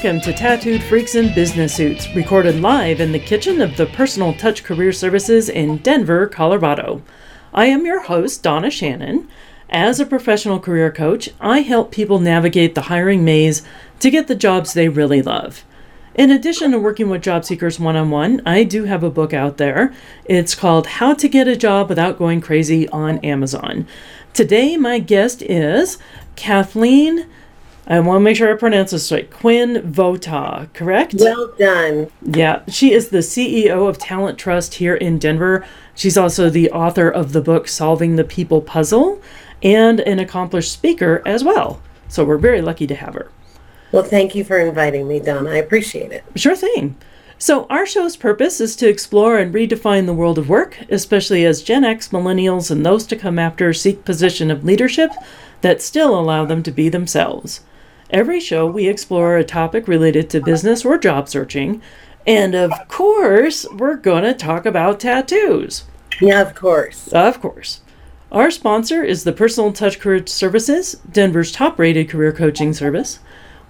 Welcome to Tattooed Freaks in Business Suits, recorded live in the kitchen of the Personal Touch Career Services in Denver, Colorado. I am your host, Donna Shannon. As a professional career coach, I help people navigate the hiring maze to get the jobs they really love. In addition to working with job seekers one on one, I do have a book out there. It's called How to Get a Job Without Going Crazy on Amazon. Today, my guest is Kathleen. I want to make sure I pronounce this right. Quinn Votaw, correct? Well done. Yeah, she is the CEO of TalenTrust here in Denver. She's also the author of the book Solving the People Puzzle and an accomplished speaker as well. So we're very lucky to have her. Well, thank you for inviting me, Don. I appreciate it. Sure thing. So, our show's purpose is to explore and redefine the world of work, especially as Gen X, millennials, and those to come after seek position of leadership that still allow them to be themselves. Every show, we explore a topic related to business or job searching. And of course, we're going to talk about tattoos. Yeah, of course. Of course. Our sponsor is the Personal Touch Career Services, Denver's top rated career coaching service.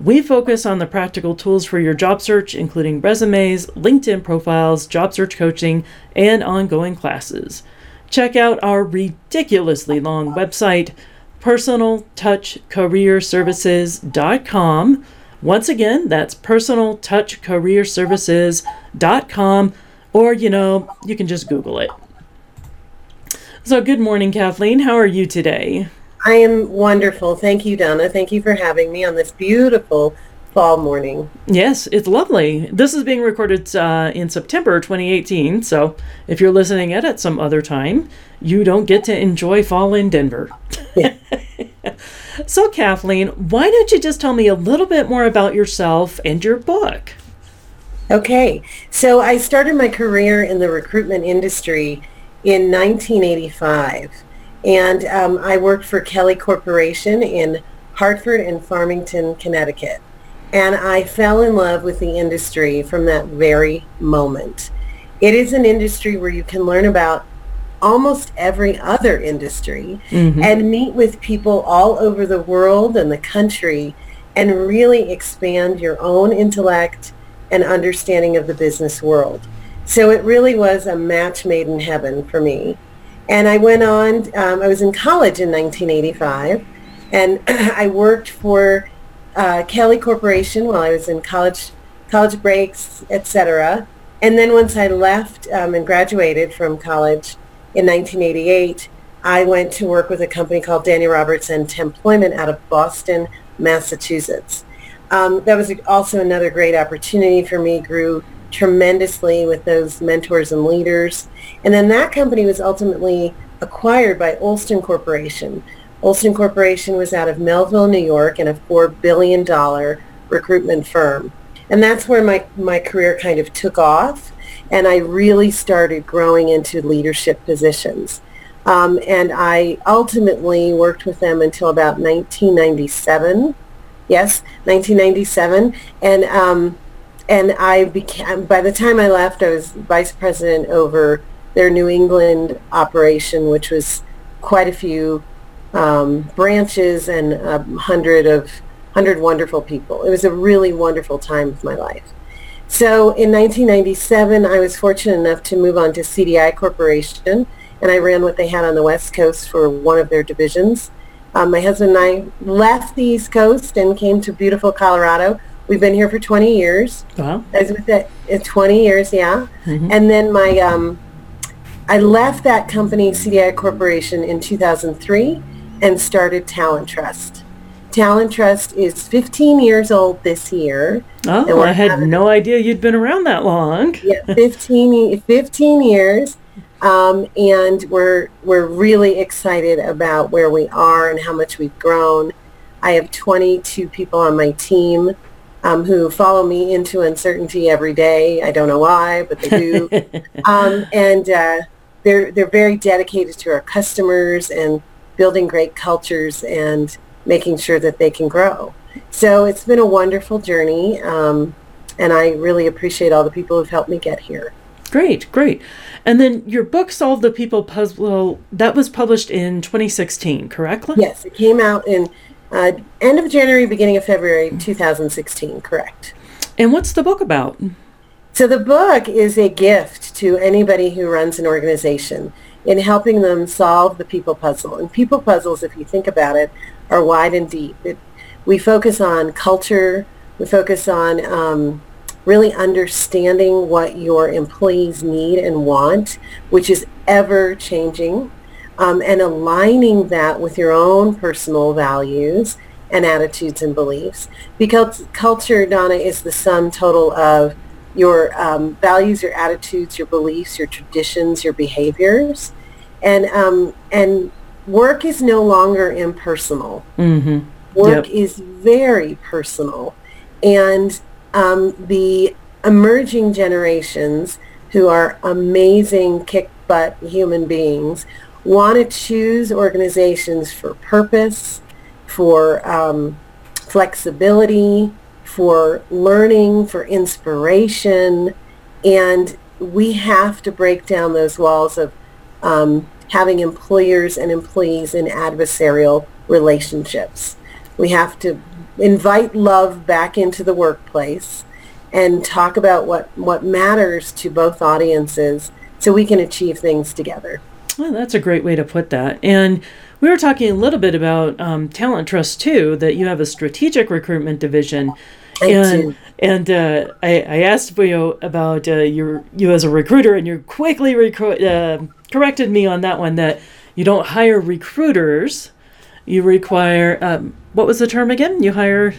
We focus on the practical tools for your job search, including resumes, LinkedIn profiles, job search coaching, and ongoing classes. Check out our ridiculously long website, personaltouchcareerservices.com. Once again, that's personaltouchcareerservices.com, or you know, you can just Google it. So, good morning, Kathleen. How are you today? I am wonderful. Thank you, Donna. Thank you for having me on this beautiful fall morning. Yes, it's lovely. This is being recorded uh, in September 2018, so if you're listening it at some other time, you don't get to enjoy fall in Denver. Yeah. so, Kathleen, why don't you just tell me a little bit more about yourself and your book? Okay, so I started my career in the recruitment industry in 1985. And um, I worked for Kelly Corporation in Hartford and Farmington, Connecticut. And I fell in love with the industry from that very moment. It is an industry where you can learn about almost every other industry mm-hmm. and meet with people all over the world and the country and really expand your own intellect and understanding of the business world. So it really was a match made in heaven for me. And I went on, um, I was in college in 1985, and I worked for uh, Kelly Corporation while I was in college, college breaks, etc. And then once I left um, and graduated from college in 1988, I went to work with a company called Danny Roberts and Employment out of Boston, Massachusetts. Um, that was also another great opportunity for me. Grew tremendously with those mentors and leaders. And then that company was ultimately acquired by Olsten Corporation. Olsten Corporation was out of Melville, New York, and a $4 billion recruitment firm. And that's where my, my career kind of took off. And I really started growing into leadership positions. Um, and I ultimately worked with them until about 1997. Yes, 1997. And um, and I became, by the time I left, I was vice president over their New England operation, which was quite a few um, branches and a hundred of hundred wonderful people. It was a really wonderful time of my life. So in 1997, I was fortunate enough to move on to CDI Corporation, and I ran what they had on the West Coast for one of their divisions. Um, my husband and I left the East Coast and came to beautiful Colorado, We've been here for 20 years. Wow. Was with that uh, 20 years, yeah. Mm-hmm. And then my, um, I left that company, CDI Corporation, in 2003 and started TalenTrust. Talent Trust is 15 years old this year. Oh, I had having, no idea you'd been around that long. yeah, 15, 15 years. Um, and we're, we're really excited about where we are and how much we've grown. I have 22 people on my team um, who follow me into uncertainty every day. I don't know why, but they do. um, and uh, they're they're very dedicated to our customers and building great cultures and making sure that they can grow. So it's been a wonderful journey, um, and I really appreciate all the people who've helped me get here. Great, great. And then your book, Solve the People Puzzle, that was published in 2016, correctly? Yes, it came out in uh, end of January, beginning of February 2016, correct. And what's the book about? So the book is a gift to anybody who runs an organization in helping them solve the people puzzle. And people puzzles, if you think about it, are wide and deep. It, we focus on culture. We focus on um, really understanding what your employees need and want, which is ever changing, um, and aligning that with your own personal values and attitudes and beliefs. Because culture, Donna, is the sum total of your um, values, your attitudes, your beliefs, your traditions, your behaviors, and um, and work is no longer impersonal. Mm-hmm. Work yep. is very personal, and um, the emerging generations who are amazing kick butt human beings want to choose organizations for purpose, for um, flexibility, for learning, for inspiration, and we have to break down those walls of um, having employers and employees in adversarial relationships. We have to invite love back into the workplace and talk about what, what matters to both audiences so we can achieve things together. Well, that's a great way to put that. And we were talking a little bit about um, TalenTrust too, that you have a strategic recruitment division. I and do. and uh, I, I asked you about uh, your you as a recruiter, and you quickly recru- uh, corrected me on that one that you don't hire recruiters. You require um, what was the term again? You hire.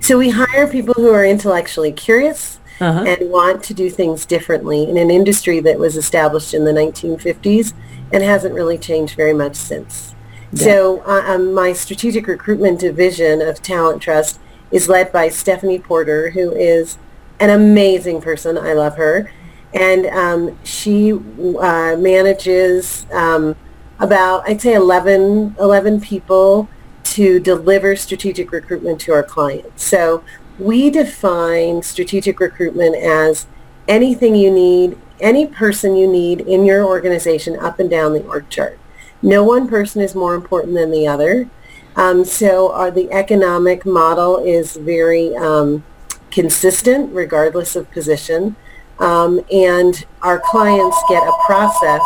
So we hire people who are intellectually curious Uh-huh. and want to do things differently in an industry that was established in the 1950s and hasn't really changed very much since. So uh, um, my strategic recruitment division of TalenTrust is led by Stephanie Porter, who is an amazing person. I love her. And um, she uh, manages um, about, I'd say 11, 11 people to deliver strategic recruitment to our clients. So we define strategic recruitment as anything you need, any person you need in your organization up and down the org chart. No one person is more important than the other. Um, so our, the economic model is very um, consistent regardless of position. Um, and our clients get a process,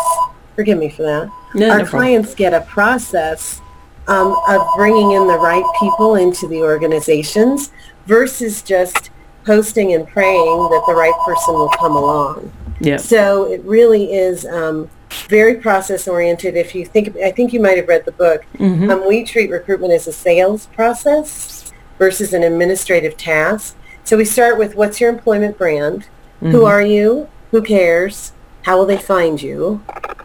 forgive me for that, No, our no clients get a process um, of bringing in the right people into the organizations versus just posting and praying that the right person will come along. Yeah. So it really is um, very process oriented. If you think, I think you might have read the book. Mhm. Um, we treat recruitment as a sales process versus an administrative task. So we start with what's your employment brand? Who are you? Who cares? How will they find you?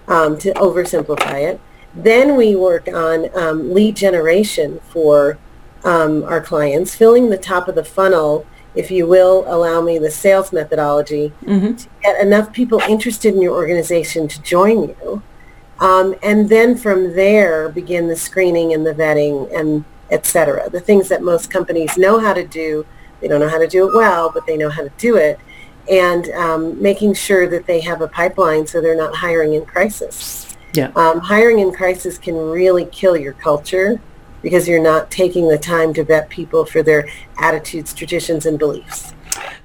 Um, to oversimplify it. Then we work on um, lead generation for um, our clients, filling the top of the funnel, if you will, allow me the sales methodology Mhm. to get enough people interested in your organization to join you. Um, and then from there begin the screening and the vetting and et cetera. The things that most companies know how to do. They don't know how to do it well, but they know how to do it. And um, making sure that they have a pipeline so they're not hiring in crisis. Yeah. Um, hiring in crisis can really kill your culture because you're not taking the time to vet people for their attitudes, traditions, and beliefs.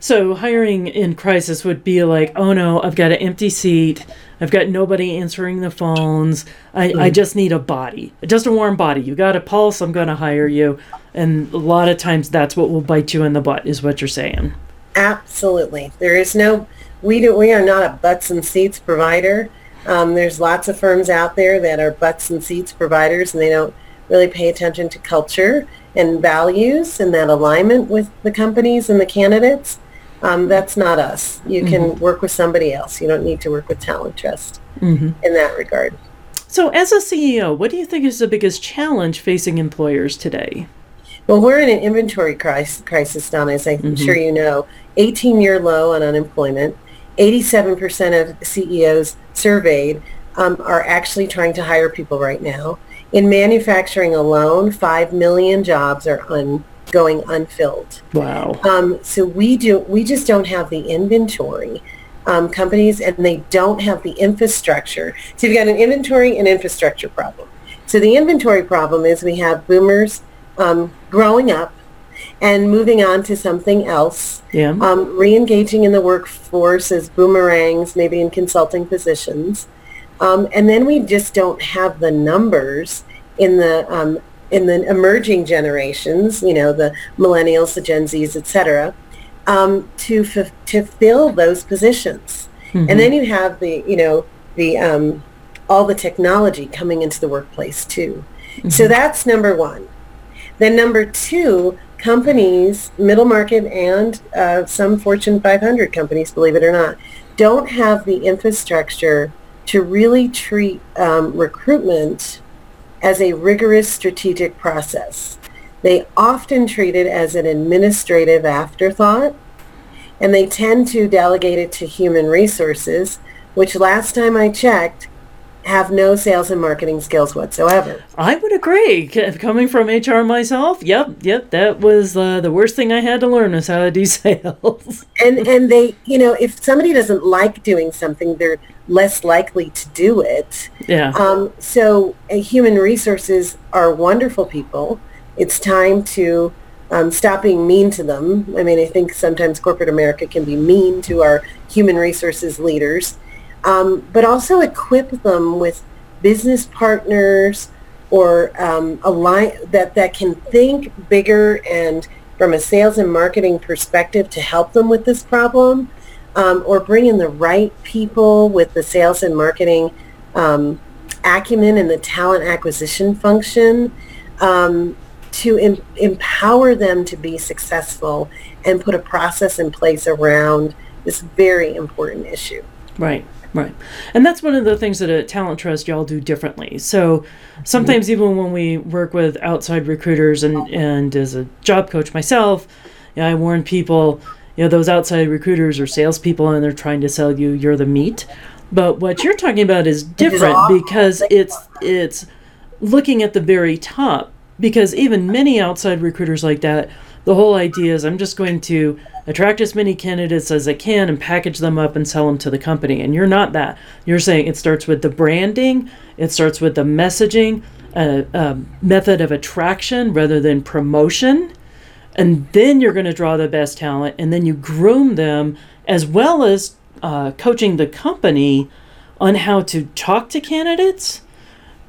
So hiring in crisis would be like, oh no, I've got an empty seat. I've got nobody answering the phones. I, I just need a body, just a warm body. You got a pulse. I'm going to hire you. And a lot of times that's what will bite you in the butt, is what you're saying. Absolutely. There is no, we do, we are not a butts and seats provider. Um, there's lots of firms out there that are butts and seats providers and they don't really pay attention to culture and values and that alignment with the companies and the candidates. Um, that's not us. You can work with somebody else. You don't need to work with TalenTrust hmm in that regard. So, as a CEO, what do you think is the biggest challenge facing employers today? Well, we're in an inventory crisis, crisis Donna, as I'm sure you know. 18-year low on unemployment. 87% of CEOs surveyed um, are actually trying to hire people right now. In manufacturing alone, 5 million jobs are un, going unfilled. Wow. Um, so we do. We just don't have the inventory. Um, companies and they don't have the infrastructure. So you've got an inventory and infrastructure problem. So the inventory problem is we have boomers um, growing up and moving on to something else. Yeah. Um, re-engaging in the workforce as boomerangs, maybe in consulting positions. Um, and then we just don't have the numbers in the um, in the emerging generations, you know, the millennials, the Gen Zs, et cetera, um, to, f- to fill those positions. Mm-hmm. And then you have the, you know, the um, all the technology coming into the workplace too. Mm-hmm. So that's number one. Then number two, companies, middle market and uh, some Fortune 500 companies, believe it or not, don't have the infrastructure to really treat um, recruitment as a rigorous strategic process. They often treat it as an administrative afterthought, and they tend to delegate it to human resources, which last time I checked have no sales and marketing skills whatsoever. I would agree. Coming from HR myself, yep, yep, that was uh, the worst thing I had to learn is how to do sales. and and they, you know, if somebody doesn't like doing something, they're less likely to do it. Yeah. Um, so uh, human resources are wonderful people. It's time to um, stop being mean to them. I mean, I think sometimes corporate America can be mean to our human resources leaders um, but also equip them with business partners or um, align that that can think bigger and from a sales and marketing perspective to help them with this problem, um, or bring in the right people with the sales and marketing um, acumen and the talent acquisition function um, to em- empower them to be successful and put a process in place around this very important issue. Right. Right. And that's one of the things that at TalenTrust y'all do differently. So sometimes mm-hmm. even when we work with outside recruiters and, and as a job coach myself, you know, I warn people, you know, those outside recruiters are salespeople and they're trying to sell you you're the meat. But what you're talking about is different because it's it's looking at the very top. Because even many outside recruiters like that, the whole idea is I'm just going to attract as many candidates as I can and package them up and sell them to the company. And you're not that. You're saying it starts with the branding, it starts with the messaging, a, a method of attraction rather than promotion. And then you're going to draw the best talent and then you groom them as well as uh, coaching the company on how to talk to candidates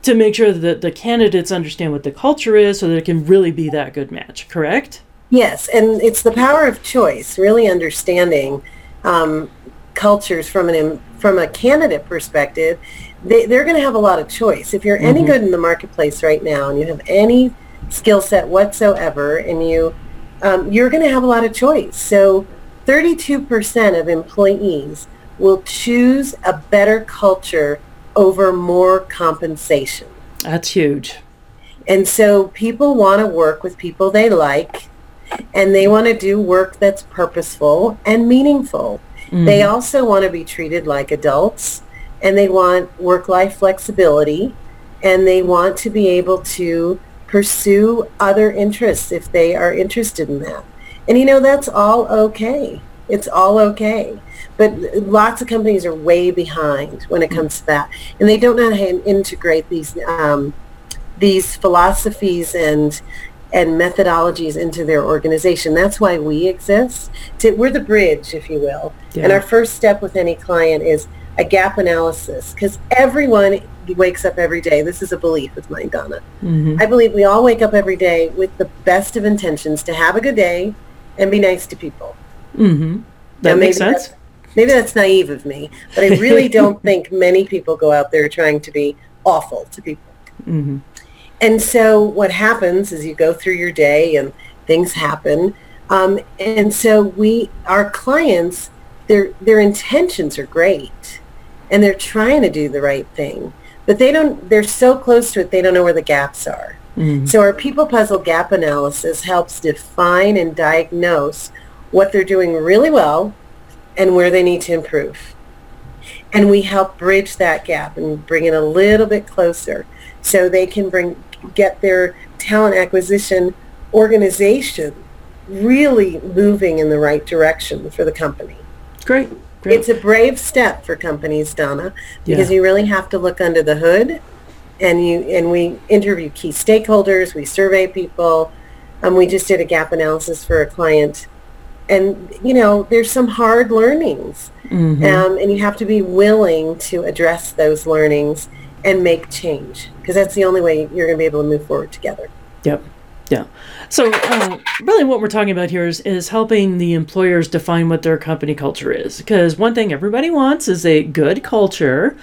to make sure that the candidates understand what the culture is so that it can really be that good match, correct? Yes, and it's the power of choice, really understanding um, cultures from an from a candidate perspective. They, they're going to have a lot of choice. If you're mm-hmm. any good in the marketplace right now, and you have any skill set whatsoever, and you um, you're going to have a lot of choice. So, 32% of employees will choose a better culture over more compensation. That's huge. And so people want to work with people they like and they want to do work that's purposeful and meaningful. Mm-hmm. They also want to be treated like adults and they want work-life flexibility and they want to be able to pursue other interests if they are interested in that. And you know, that's all okay. It's all okay. But lots of companies are way behind when it comes to that. And they don't know how to integrate these um, these philosophies and and methodologies into their organization. That's why we exist. To, we're the bridge, if you will. Yeah. And our first step with any client is a gap analysis because everyone wakes up every day. This is a belief of mine, Donna. Mm-hmm. I believe we all wake up every day with the best of intentions to have a good day and be nice to people. Mm-hmm. That makes sense. That's, maybe that's naive of me, but I really don't think many people go out there trying to be awful to people. Mm-hmm. And so what happens is you go through your day and things happen. Um, and so we, our clients, their, their intentions are great and they're trying to do the right thing, but they don't, they're so close to it, they don't know where the gaps are. Mm-hmm. So our people puzzle gap analysis helps define and diagnose what they're doing really well and where they need to improve. And we help bridge that gap and bring it a little bit closer so they can bring get their talent acquisition organization really moving in the right direction for the company. Great. Great. It's a brave step for companies, Donna, because yeah. you really have to look under the hood and you and we interview key stakeholders. We survey people. Um, we just did a gap analysis for a client, and you know there's some hard learnings, mm-hmm. um, and you have to be willing to address those learnings and make change because that's the only way you're going to be able to move forward together. Yep. Yeah. So, uh, really, what we're talking about here is, is helping the employers define what their company culture is. Because one thing everybody wants is a good culture,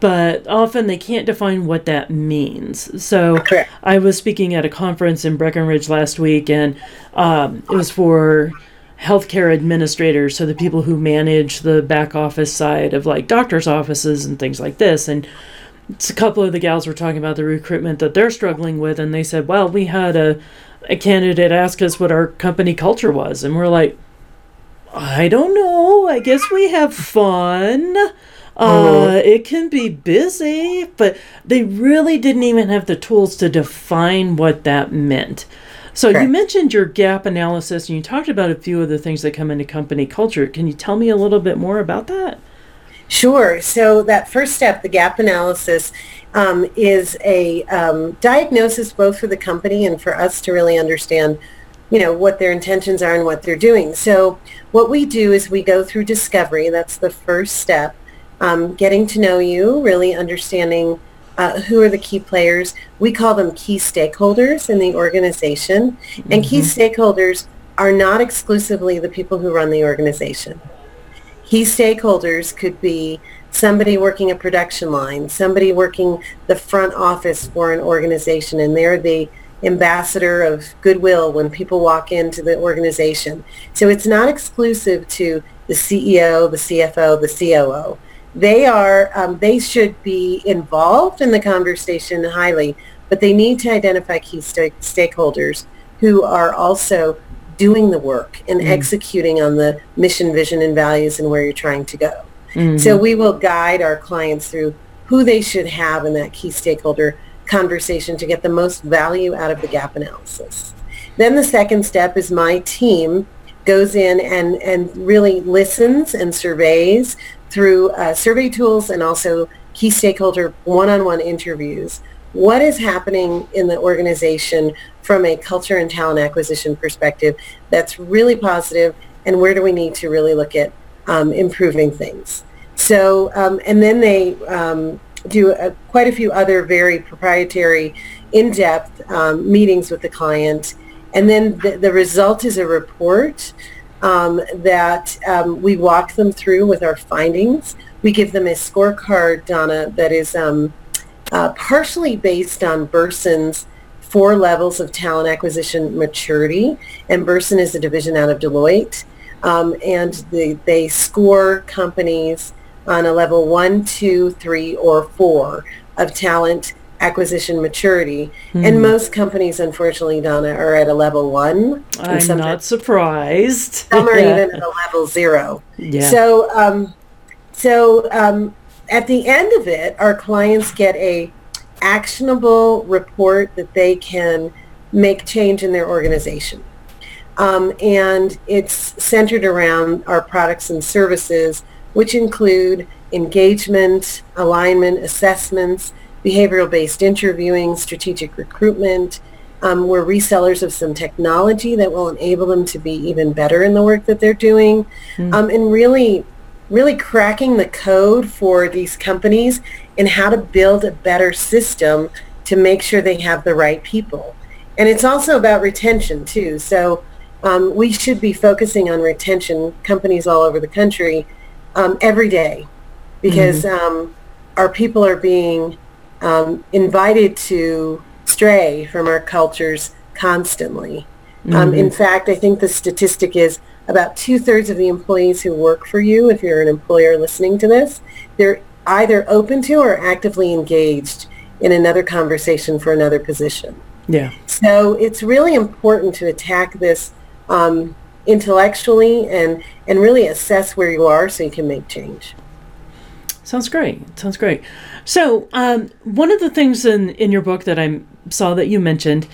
but often they can't define what that means. So, okay. I was speaking at a conference in Breckenridge last week, and um, it was for healthcare administrators, so the people who manage the back office side of like doctors' offices and things like this. And a couple of the gals were talking about the recruitment that they're struggling with, and they said, "Well, we had a a candidate ask us what our company culture was, and we're like, I don't know. I guess we have fun. Uh, uh-huh. it can be busy, but they really didn't even have the tools to define what that meant. So you mentioned your gap analysis, and you talked about a few of the things that come into company culture. Can you tell me a little bit more about that? Sure. So that first step, the gap analysis, um, is a um, diagnosis both for the company and for us to really understand, you know, what their intentions are and what they're doing. So what we do is we go through discovery. That's the first step. Um, getting to know you, really understanding uh, who are the key players. We call them key stakeholders in the organization. Mm-hmm. And key mm-hmm. stakeholders are not exclusively the people who run the organization. Key stakeholders could be somebody working a production line, somebody working the front office for an organization, and they're the ambassador of goodwill when people walk into the organization. So it's not exclusive to the CEO, the CFO, the COO. They are, um, they should be involved in the conversation highly, but they need to identify key st- stakeholders who are also doing the work and mm. executing on the mission, vision, and values and where you're trying to go. Mm-hmm. So we will guide our clients through who they should have in that key stakeholder conversation to get the most value out of the gap analysis. Then the second step is my team goes in and, and really listens and surveys through uh, survey tools and also key stakeholder one-on-one interviews. What is happening in the organization from a culture and talent acquisition perspective that's really positive and where do we need to really look at um, improving things. So, um, and then they um, do a, quite a few other very proprietary, in-depth um, meetings with the client. And then the, the result is a report um, that um, we walk them through with our findings. We give them a scorecard, Donna, that is uh, partially based on Bersin's four levels of talent acquisition maturity. And Berson is a division out of Deloitte. Um, and the, they score companies on a level one, two, three, or four of talent acquisition maturity. Mm. And hmm. most companies, unfortunately, Donna, are at a level one. I'm not surprised. Some are even at a level zero. Yeah. So, um, so um, at the end of it, our clients get a actionable report that they can make change in their organization. Um, and it's centered around our products and services, which include engagement, alignment, assessments, behavioral-based interviewing, strategic recruitment. Um, we're resellers of some technology that will enable them to be even better in the work that they're doing. Mm. Um, and really, really cracking the code for these companies and how to build a better system to make sure they have the right people. And it's also about retention too. So um, we should be focusing on retention companies all over the country um, every day because mm-hmm. um, our people are being um, invited to stray from our cultures constantly. Um, mm-hmm. in fact, I think the statistic is about two-thirds of the employees who work for you, if you're an employer listening to this, they're either open to or actively engaged in another conversation for another position. Yeah. So it's really important to attack this um, intellectually and, and really assess where you are so you can make change. Sounds great. Sounds great. So, um, one of the things in, in your book that I saw that you mentioned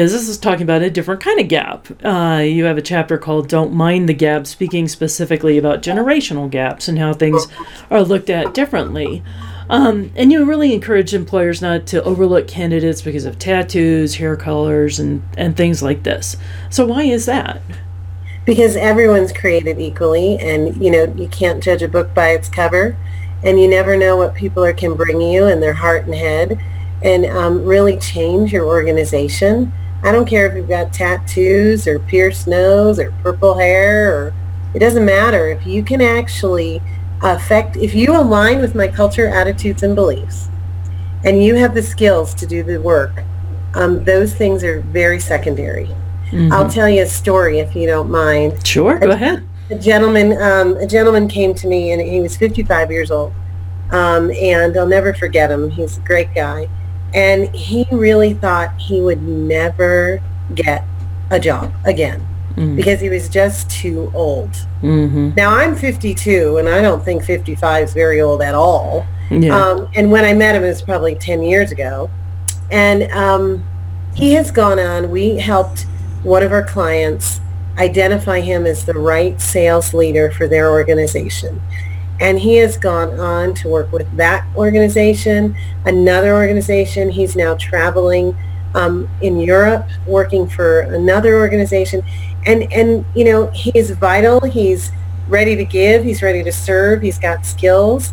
is this is talking about a different kind of gap. Uh, you have a chapter called Don't Mind the Gap, speaking specifically about generational gaps and how things are looked at differently. Um, and you really encourage employers not to overlook candidates because of tattoos, hair colors, and, and things like this. So why is that? Because everyone's created equally, and you know you can't judge a book by its cover, and you never know what people are can bring you in their heart and head, and um, really change your organization. I don't care if you've got tattoos or pierced nose or purple hair, or it doesn't matter if you can actually affect, if you align with my culture, attitudes, and beliefs, and you have the skills to do the work, um, those things are very secondary. Mm-hmm. I'll tell you a story if you don't mind. Sure, go a, ahead. A gentleman, um, a gentleman came to me, and he was 55 years old, um, and I'll never forget him. He's a great guy, and he really thought he would never get a job again mm. because he was just too old. Mm-hmm. Now I'm 52, and I don't think 55 is very old at all. Yeah. Um, and when I met him, it was probably 10 years ago. And um, he has gone on. We helped one of our clients identify him as the right sales leader for their organization. And he has gone on to work with that organization, another organization. He's now traveling um, in Europe, working for another organization and and you know he's vital he's ready to give he's ready to serve he's got skills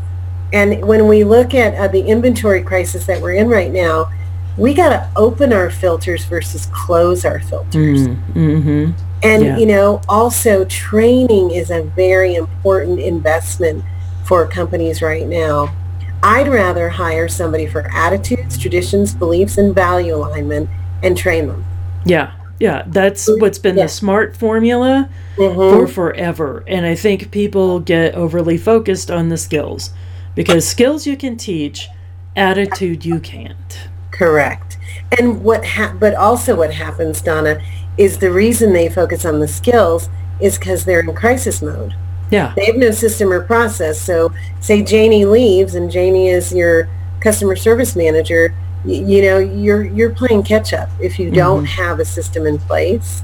and when we look at uh, the inventory crisis that we're in right now we got to open our filters versus close our filters mm, mm-hmm. and yeah. you know also training is a very important investment for companies right now i'd rather hire somebody for attitudes traditions beliefs and value alignment and train them yeah yeah, that's what's been yeah. the smart formula mm-hmm. for forever. And I think people get overly focused on the skills because skills you can teach, attitude you can't. Correct. And what ha- but also what happens, Donna, is the reason they focus on the skills is because they're in crisis mode. Yeah. They have no system or process. So say Janie leaves and Janie is your customer service manager you know you're you're playing catch up if you don't mm-hmm. have a system in place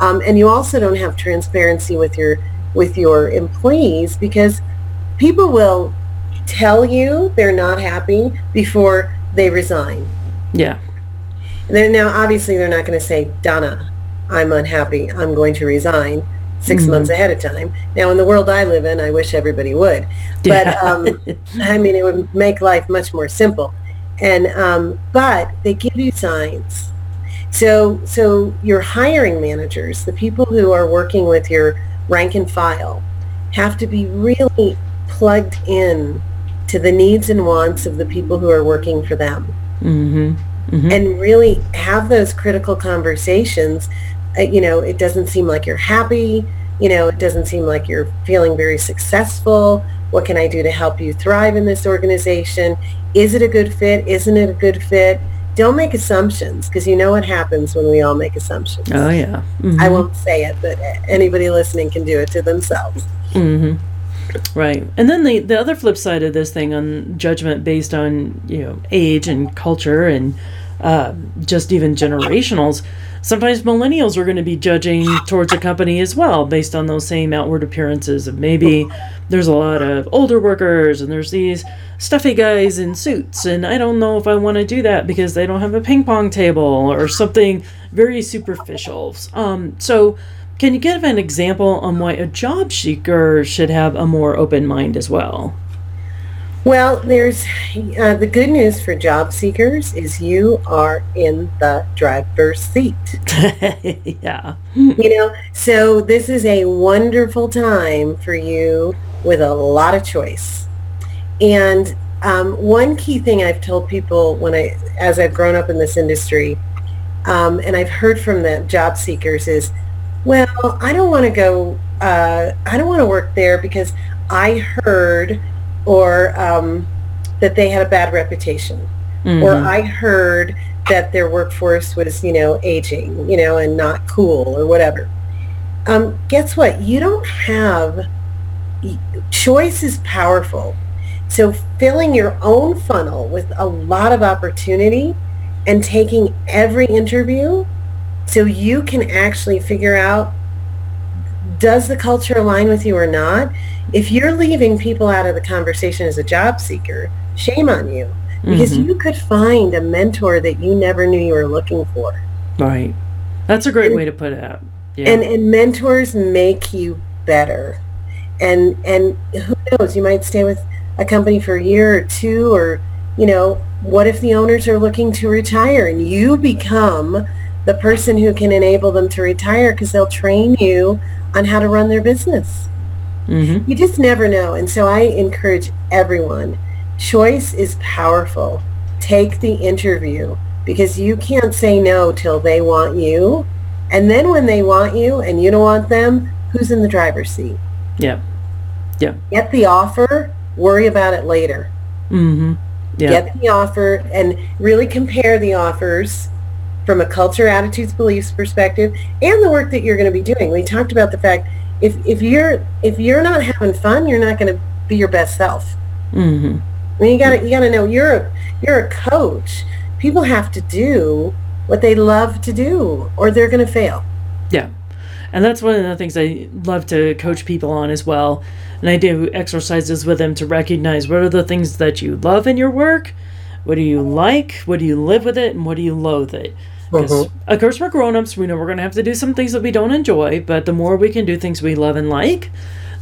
um, and you also don't have transparency with your with your employees because people will tell you they're not happy before they resign yeah and now obviously they're not going to say donna i'm unhappy i'm going to resign 6 mm-hmm. months ahead of time now in the world i live in i wish everybody would but um, i mean it would make life much more simple and um, but they give you signs. So so your hiring managers, the people who are working with your rank and file, have to be really plugged in to the needs and wants of the people who are working for them. Mm-hmm. Mm-hmm. And really have those critical conversations. Uh, you know, it doesn't seem like you're happy. You know, it doesn't seem like you're feeling very successful. What can I do to help you thrive in this organization? Is it a good fit? Isn't it a good fit? Don't make assumptions because you know what happens when we all make assumptions. Oh, yeah. Mm-hmm. I won't say it, but anybody listening can do it to themselves. Mm-hmm. Right. And then the, the other flip side of this thing on judgment based on, you know, age and culture and uh, just even generationals sometimes millennials are going to be judging towards a company as well based on those same outward appearances of maybe there's a lot of older workers and there's these stuffy guys in suits and I don't know if I want to do that because they don't have a ping pong table or something very superficial. Um, so can you give an example on why a job seeker should have a more open mind as well? Well, there's uh, the good news for job seekers is you are in the driver's seat. yeah. You know, so this is a wonderful time for you with a lot of choice. And um, one key thing I've told people when I, as I've grown up in this industry, um, and I've heard from the job seekers is, well, I don't want to go, uh, I don't want to work there because I heard or um, that they had a bad reputation. Mm-hmm. Or I heard that their workforce was, you know, aging, you know, and not cool or whatever. Um, guess what? You don't have, choice is powerful. So filling your own funnel with a lot of opportunity and taking every interview so you can actually figure out does the culture align with you or not? If you're leaving people out of the conversation as a job seeker, shame on you because Mhm. you could find a mentor that you never knew you were looking for. Right. That's a great And- way to put it. Yeah. And and mentors make you better. And and who knows, you might stay with a company for a year or two or you know, what if the owners are looking to retire and you become the person who can enable them to retire because they'll train you on how to run their business. hmm You just never know. And so I encourage everyone, choice is powerful. Take the interview because you can't say no till they want you. And then when they want you and you don't want them, who's in the driver's seat? Yeah. Yeah. Get the offer, worry about it later. Mm-hmm. Yeah. Get the offer and really compare the offers from a culture, attitudes, beliefs perspective and the work that you're going to be doing. We talked about the fact if, if you're if you're not having fun, you're not going to be your best self. hmm I mean, you gotta you gotta know you're a you're a coach. People have to do what they love to do, or they're gonna fail. Yeah. And that's one of the things I love to coach people on as well. And I do exercises with them to recognize what are the things that you love in your work, what do you like, what do you live with it, and what do you loathe it. 'Cause, of course, we're grown-ups. We know we're going to have to do some things that we don't enjoy, but the more we can do things we love and like,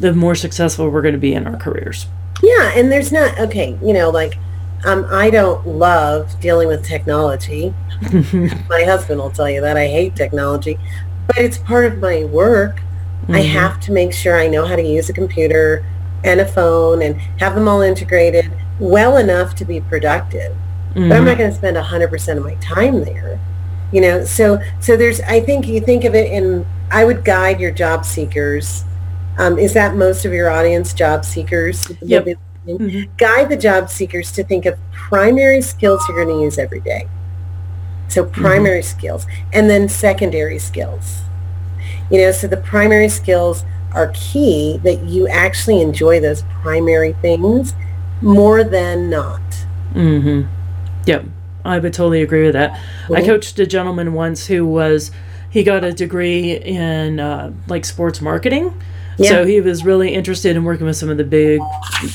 the more successful we're going to be in our careers. Yeah, and there's not okay. You know, like um, I don't love dealing with technology. My husband will tell you that I hate technology, but it's part of my work. I Mhm. have to make sure I know how to use a computer and a phone and have them all integrated well enough to be productive. but I'm not going to spend 100% of my time there. You know, so so there's I think you think of it in I would guide your job seekers. Um, is that most of your audience job seekers? Yep. Mhm. Guide the job seekers to think of primary skills you're going to use every day. So primary skills and then secondary skills. You know, so the primary skills are key that you actually enjoy those primary things more than not. Mm-hmm. Yep. I would totally agree with that. I Mhm. coached a gentleman once who was he got a degree in uh, like sports marketing. Yeah. So he was really interested in working with some of the big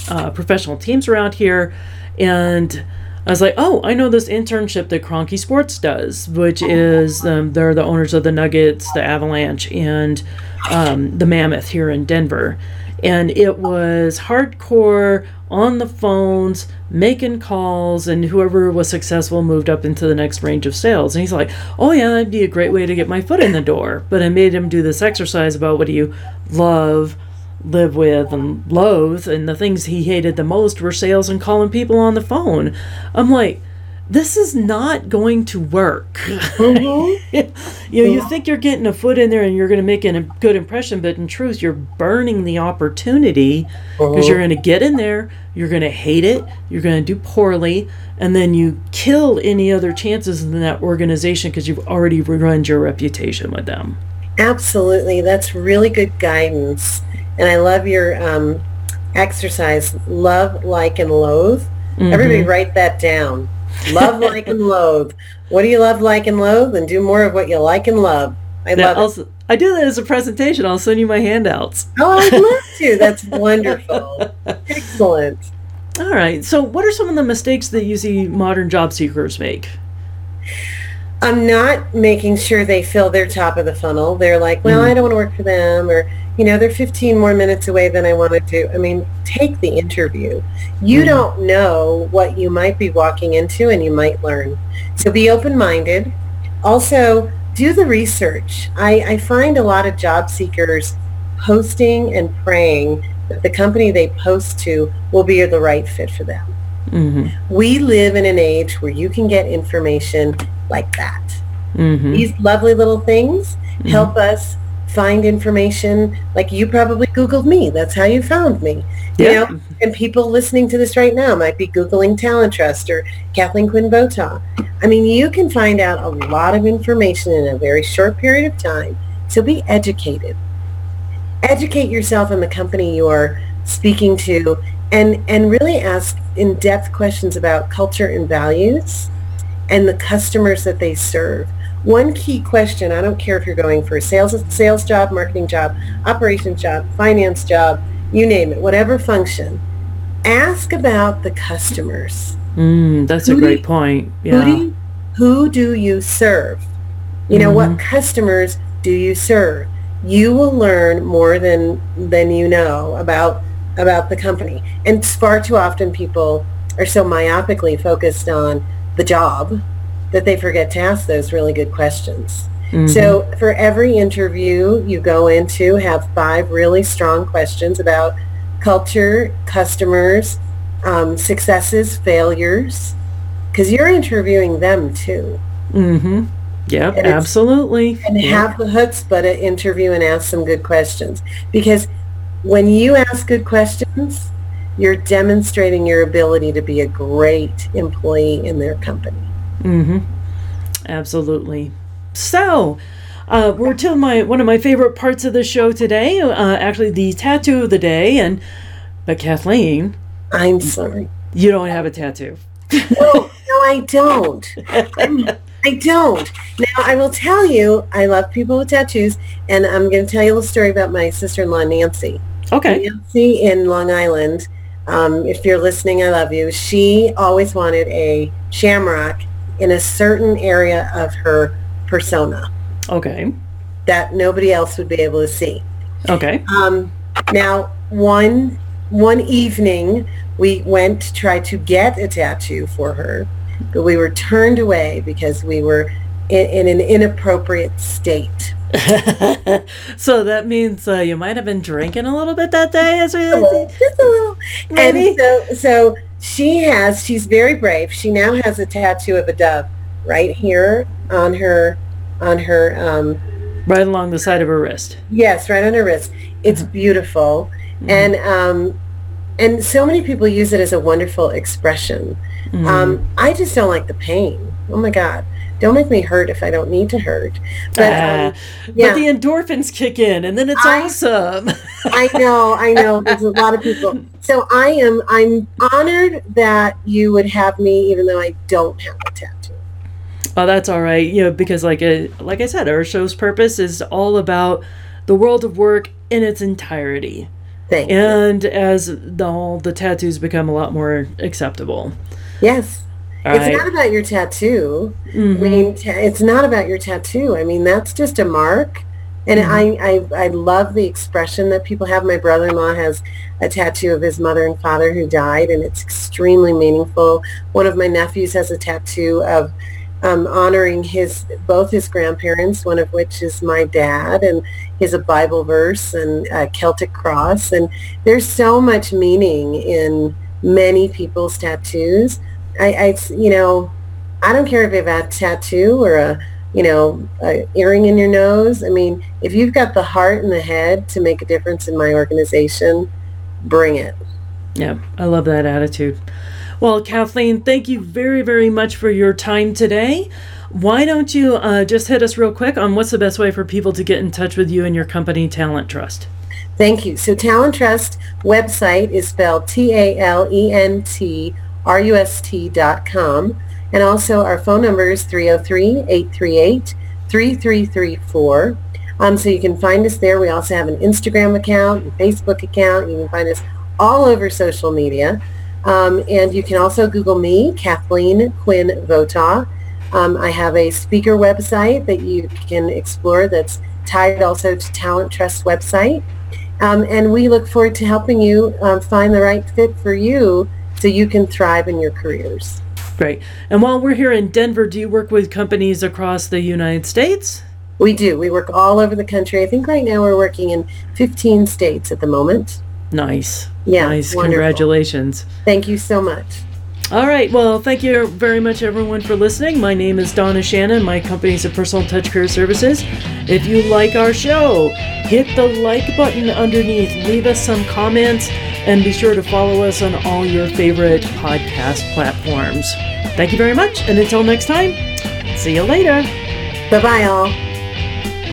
uh, professional teams around here. And I was like, oh, I know this internship that Kroenke Sports does, which is um, they're the owners of the Nuggets, the Avalanche, and um, the Mammoth here in Denver. And it was hardcore on the phones, making calls, and whoever was successful moved up into the next range of sales. And he's like, oh, yeah, that'd be a great way to get my foot in the door. But I made him do this exercise about what do you love, live with, and loathe. And the things he hated the most were sales and calling people on the phone. I'm like, this is not going to work. Uh-huh. you know, you think you're getting a foot in there and you're going to make an, a good impression, but in truth, you're burning the opportunity because uh-huh. you're going to get in there, you're going to hate it, you're going to do poorly, and then you kill any other chances in that organization because you've already ruined your reputation with them. Absolutely. That's really good guidance. And I love your um, exercise, love, like, and loathe. Everybody mm-hmm. write that down. Love, like, and loathe. What do you love, like, and loathe? And do more of what you like and love. I Yeah, love it. I do that as a presentation. I'll send you my handouts. Oh, I'd love to. That's wonderful. Excellent. All right. So, what are some of the mistakes that you see modern job seekers make? I'm not making sure they fill their top of the funnel. They're like, well, Mhm. I don't want to work for them, or you know, they're 15 more minutes away than I wanted to. I mean, take the interview. You Mhm. don't know what you might be walking into, and you might learn. So be open-minded. Also, do the research. I, I find a lot of job seekers posting and praying that the company they post to will be the right fit for them. Mm-hmm. We live in an age where you can get information like that. Mm-hmm. These lovely little things help us find information like you probably Googled me. That's how you found me. You Yeah. know, and people listening to this right now might be Googling TalenTrust or Kathleen Quinn Votaw. I mean, you can find out a lot of information in a very short period of time. So be educated. Educate yourself in the company you are speaking to and, and really ask in-depth questions about culture and values and the customers that they serve. One key question, I don't care if you're going for a sales sales job, marketing job, operations job, finance job, you name it, whatever function, ask about the customers. Mm, that's a Who do great you- point. Who do you, who do you serve? You know, what customers do you serve? You will learn more than than you know about about the company. And far too often people are so myopically focused on the job that they forget to ask those really good questions. Mhm. So for every interview you go into, have five really strong questions about culture, customers, um, successes, failures, because you're interviewing them too. Mm-hmm. Yep, And absolutely. And Yep. have the chutzpah to interview and ask some good questions. Because when you ask good questions, you're demonstrating your ability to be a great employee in their company. Mm-hmm. Absolutely. So, uh, we're to my one of my favorite parts of the show today. Uh, actually, the tattoo of the day, and but Kathleen, I'm sorry. you don't have a tattoo. No, no, I don't. I'm, I don't. Now, I will tell you, I love people with tattoos, and I'm going to tell you a little story about my sister-in-law, Nancy. Okay. Nancy in Long Island, um, if you're listening, I love you. She always wanted a shamrock in a certain area of her persona Okay. that nobody else would be able to see. Okay. Um, now, one one evening, we went to try to get a tattoo for her, but we were turned away because we were in, in an inappropriate state. so that means uh, you might have been drinking a little bit that day, as we Just a little. Maybe. And so, so she has, she's very brave. She now has a tattoo of a dove right here on her, on her, um, right along the side of her wrist. yes, right on her wrist. It's beautiful. And, um, and so many people use it as a wonderful expression. Um, I just don't like the pain. Oh my God. Don't make me hurt if I don't need to hurt. But, Ah, um, But the endorphins kick in, and then it's I- awesome. I know, I know. There's a lot of people. So I am, I'm honored that you would have me, even though I don't have a tattoo. Oh, that's all right. You know, because like uh, like I said, our show's purpose is all about the world of work in its entirety. Thank you. And as the all the tattoos become a lot more acceptable. Yes. All it's right. not about your tattoo. Mhm. I mean, ta- it's not about your tattoo. I mean, that's just a mark. And Mm-hmm. I, I, I love the expression that people have. My brother-in-law has a tattoo of his mother and father who died, and it's extremely meaningful. One of my nephews has a tattoo of um, honoring his both his grandparents, one of which is my dad, and he has a Bible verse and a Celtic cross. And there's so much meaning in many people's tattoos. I, I you know, I don't care if you have a tattoo or a, you know, a earring in your nose. I mean, if you've got the heart and the head to make a difference in my organization, bring it. Yeah, I love that attitude. Well, Kathleen, thank you very, very much for your time today. Why don't you uh, just hit us real quick on what's the best way for people to get in touch with you and your company, TalenTrust? Thank you. So TalenTrust website is spelled T-A-L-E-N-T-R-U-S-T dot com. And also our phone number is 303-838-3334. Um, so you can find us there. We also have an Instagram account, Facebook account. You can find us all over social media. Um, and you can also Google me, Kathleen Quinn Votaw. Um, I have a speaker website that you can explore that's tied also to TalenTrust website. Um, and we look forward to helping you um, find the right fit for you so you can thrive in your careers. Great. And while we're here in Denver, do you work with companies across the United States? We do. We work all over the country. I think right now we're working in 15 states at the moment. Nice. Yeah, Nice. wonderful. Congratulations. Thank you so much. All right. Well, thank you very much, everyone, for listening. My name is Donna Shannon. My company is a Personal Touch Career Services. If you like our show, hit the like button underneath, leave us some comments, and be sure to follow us on all your favorite podcast platforms. Thank you very much. And until next time, see you later. Bye-bye all.